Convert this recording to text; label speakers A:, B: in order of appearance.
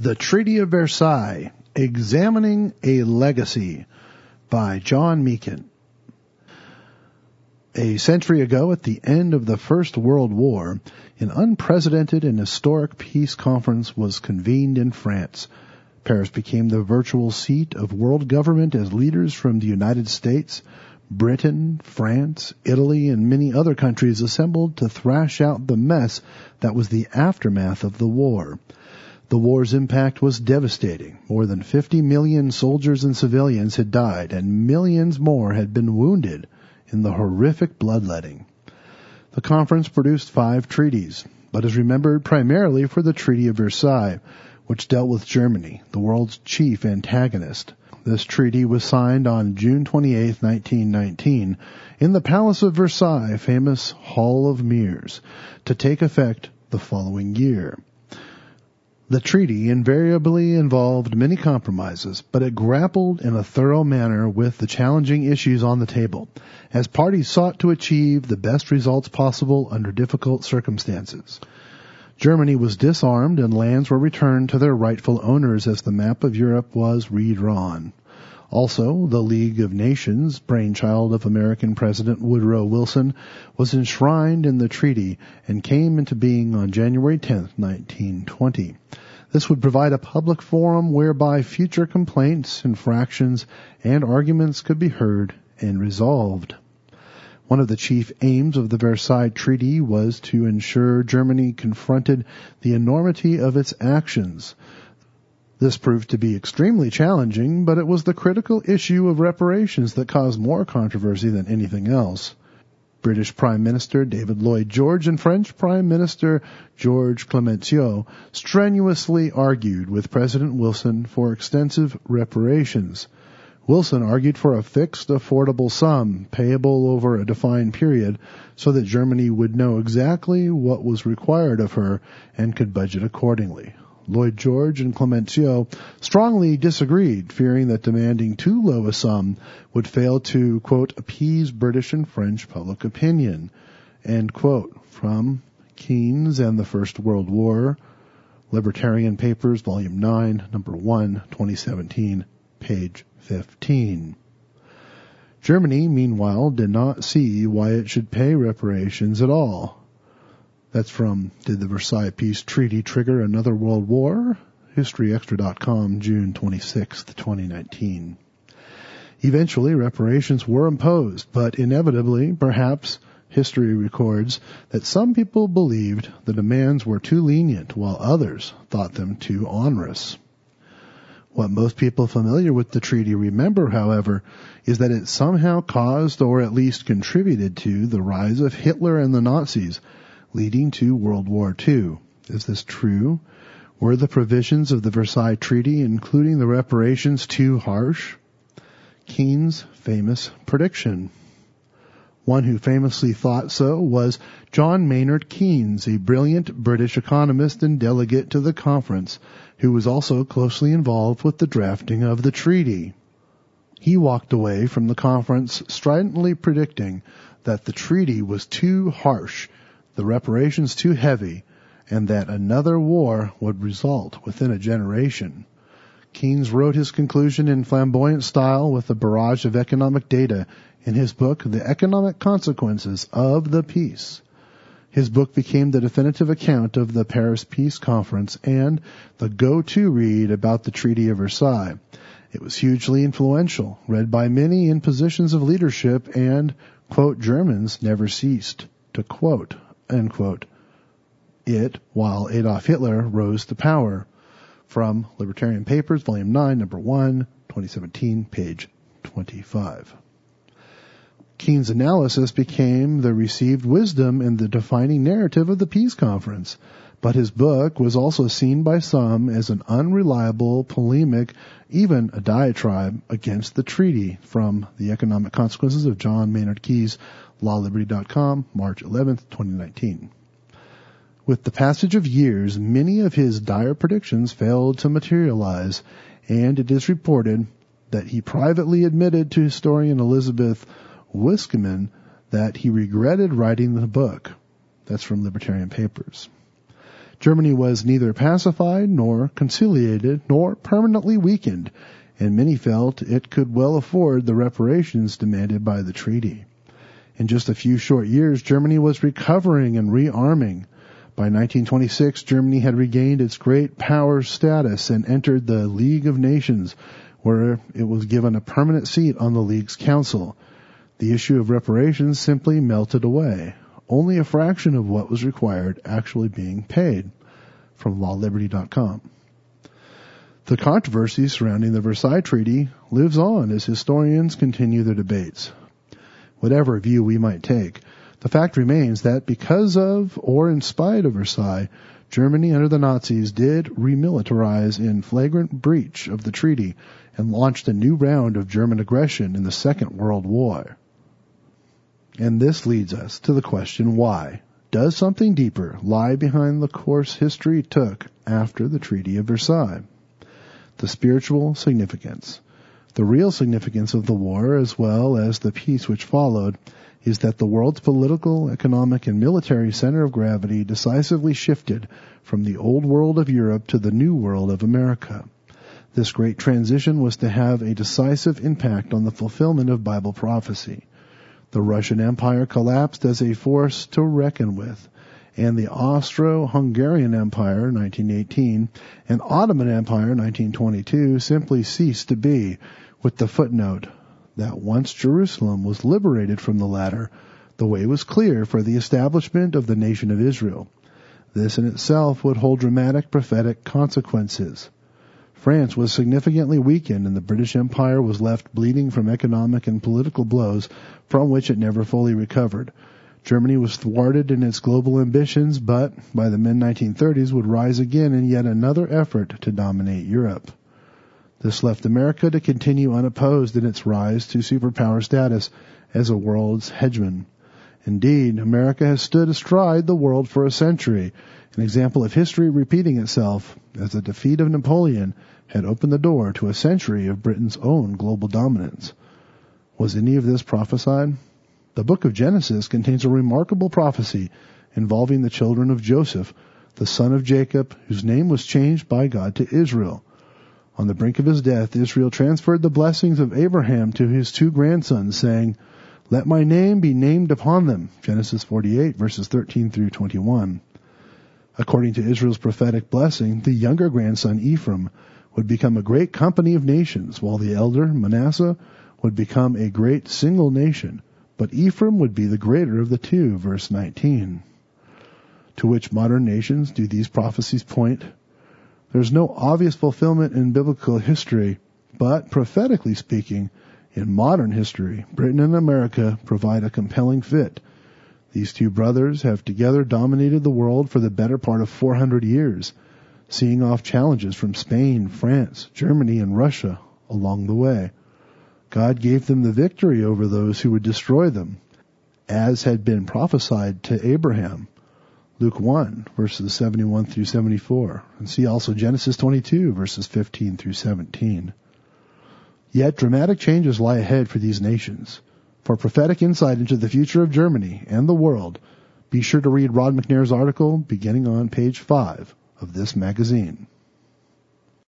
A: The Treaty of Versailles, Examining a Legacy by John Meakin. A century ago, at the end of the First World War, an unprecedented and historic peace conference was convened in France. Paris became the virtual seat of world government as leaders from the United States, Britain, France, Italy, and many other countries assembled to thrash out the mess that was the aftermath of the war. The war's impact was devastating. More than 50 million soldiers and civilians had died, and millions more had been wounded in the horrific bloodletting. The conference produced five treaties, but is remembered primarily for the Treaty of Versailles, which dealt with Germany, the world's chief antagonist. This treaty was signed on June 28, 1919, in the Palace of Versailles, famous Hall of Mirrors, to take effect the following year. The treaty invariably involved many compromises, but it grappled in a thorough manner with the challenging issues on the table, as parties sought to achieve the best results possible under difficult circumstances. Germany was disarmed and lands were returned to their rightful owners as the map of Europe was redrawn. Also, the League of Nations, brainchild of American President Woodrow Wilson, was enshrined in the treaty and came into being on January 10, 1920. This would provide a public forum whereby future complaints, infractions, and arguments could be heard and resolved. One of the chief aims of the Versailles Treaty was to ensure Germany confronted the enormity of its actions. This proved to be extremely challenging, but it was the critical issue of reparations that caused more controversy than anything else. British Prime Minister David Lloyd George and French Prime Minister Georges Clemenceau strenuously argued with President Wilson for extensive reparations. Wilson argued for a fixed, affordable sum payable over a defined period so that Germany would know exactly what was required of her and could budget accordingly. Lloyd George and Clemenceau strongly disagreed, fearing that demanding too low a sum would fail to, quote, appease British and French public opinion, end quote, from Keynes and the First World War, Libertarian Papers, Volume 9, Number 1, 2017, page 15. Germany, meanwhile, did not see why it should pay reparations at all. That's from Did the Versailles Peace Treaty Trigger Another World War? HistoryExtra.com, June 26, 2019. Eventually, reparations were imposed, but inevitably, perhaps, history records that some people believed the demands were too lenient while others thought them too onerous. What most people familiar with the treaty remember, however, is that it somehow caused or at least contributed to the rise of Hitler and the Nazis, leading to World War II. Is this true? Were the provisions of the Versailles Treaty, including the reparations, too harsh? Keynes' famous prediction. One who famously thought so was John Maynard Keynes, a brilliant British economist and delegate to the conference who was also closely involved with the drafting of the treaty. He walked away from the conference stridently predicting that the treaty was too harsh, the reparations too heavy, and that another war would result within a generation. Keynes wrote his conclusion in flamboyant style with a barrage of economic data in his book, The Economic Consequences of the Peace. His book became the definitive account of the Paris Peace Conference and the go-to read about the Treaty of Versailles. It was hugely influential, read by many in positions of leadership, and, quote, Germans never ceased to quote, unquote, it while Adolf Hitler rose to power. From Libertarian Papers, Volume 9, Number 1, 2017, page 25. Keynes' analysis became the received wisdom and the defining narrative of the peace conference. But his book was also seen by some as an unreliable polemic, even a diatribe against the treaty from the economic consequences of John Maynard Keynes, lawliberty.com, March 11, 2019. With the passage of years, many of his dire predictions failed to materialize, and it is reported that he privately admitted to historian Elizabeth Wiskemann that he regretted writing the book. That's from Libertarian Papers. Germany was neither pacified nor conciliated nor permanently weakened, and many felt it could well afford the reparations demanded by the treaty. In just a few short years, Germany was recovering and rearming. By 1926, Germany had regained its great power status and entered the League of Nations, where it was given a permanent seat on the League's council. The issue of reparations simply melted away, only a fraction of what was required actually being paid. From lawliberty.com. The controversy surrounding the Versailles Treaty lives on as historians continue their debates whatever view we might take. The fact remains that because of or in spite of Versailles, Germany under the Nazis did remilitarize in flagrant breach of the treaty and launched a new round of German aggression in the Second World War. And this leads us to the question why? Does something deeper lie behind the course history took after the Treaty of Versailles? The spiritual significance. The real significance of the war, as well as the peace which followed, is that the world's political, economic, and military center of gravity decisively shifted from the old world of Europe to the new world of America. This great transition was to have a decisive impact on the fulfillment of Bible prophecy. The Russian Empire collapsed as a force to reckon with, and the Austro-Hungarian Empire 1918 and Ottoman Empire 1922 simply ceased to be with the footnote that once Jerusalem was liberated from the latter, the way was clear for the establishment of the nation of Israel. This in itself would hold dramatic prophetic consequences. France was significantly weakened and the British Empire was left bleeding from economic and political blows from which it never fully recovered. Germany was thwarted in its global ambitions, but by the mid 1930s would rise again in yet another effort to dominate Europe. This left America to continue unopposed in its rise to superpower status as a world's hegemon. Indeed, America has stood astride the world for a century, an example of history repeating itself as the defeat of Napoleon had opened the door to a century of Britain's own global dominance. Was any of this prophesied? The book of Genesis contains a remarkable prophecy involving the children of Joseph, the son of Jacob, whose name was changed by God to Israel. On the brink of his death, Israel transferred the blessings of Abraham to his two grandsons, saying, Let my name be named upon them. Genesis 48 verses 13 through 21. According to Israel's prophetic blessing, the younger grandson Ephraim would become a great company of nations, while the elder Manasseh would become a great single nation. But Ephraim would be the greater of the two, verse 19. To which modern nations do these prophecies point? There's no obvious fulfillment in biblical history, but prophetically speaking, in modern history, Britain and America provide a compelling fit. These two brothers have together dominated the world for the better part of 400 years, seeing off challenges from Spain, France, Germany, and Russia along the way. God gave them the victory over those who would destroy them, as had been prophesied to Abraham. Luke 1 verses 71 through 74. And see also Genesis 22 verses 15 through 17. Yet dramatic changes lie ahead for these nations. For prophetic insight into the future of Germany and the world, be sure to read Rod McNair's article beginning on page 5 of this magazine.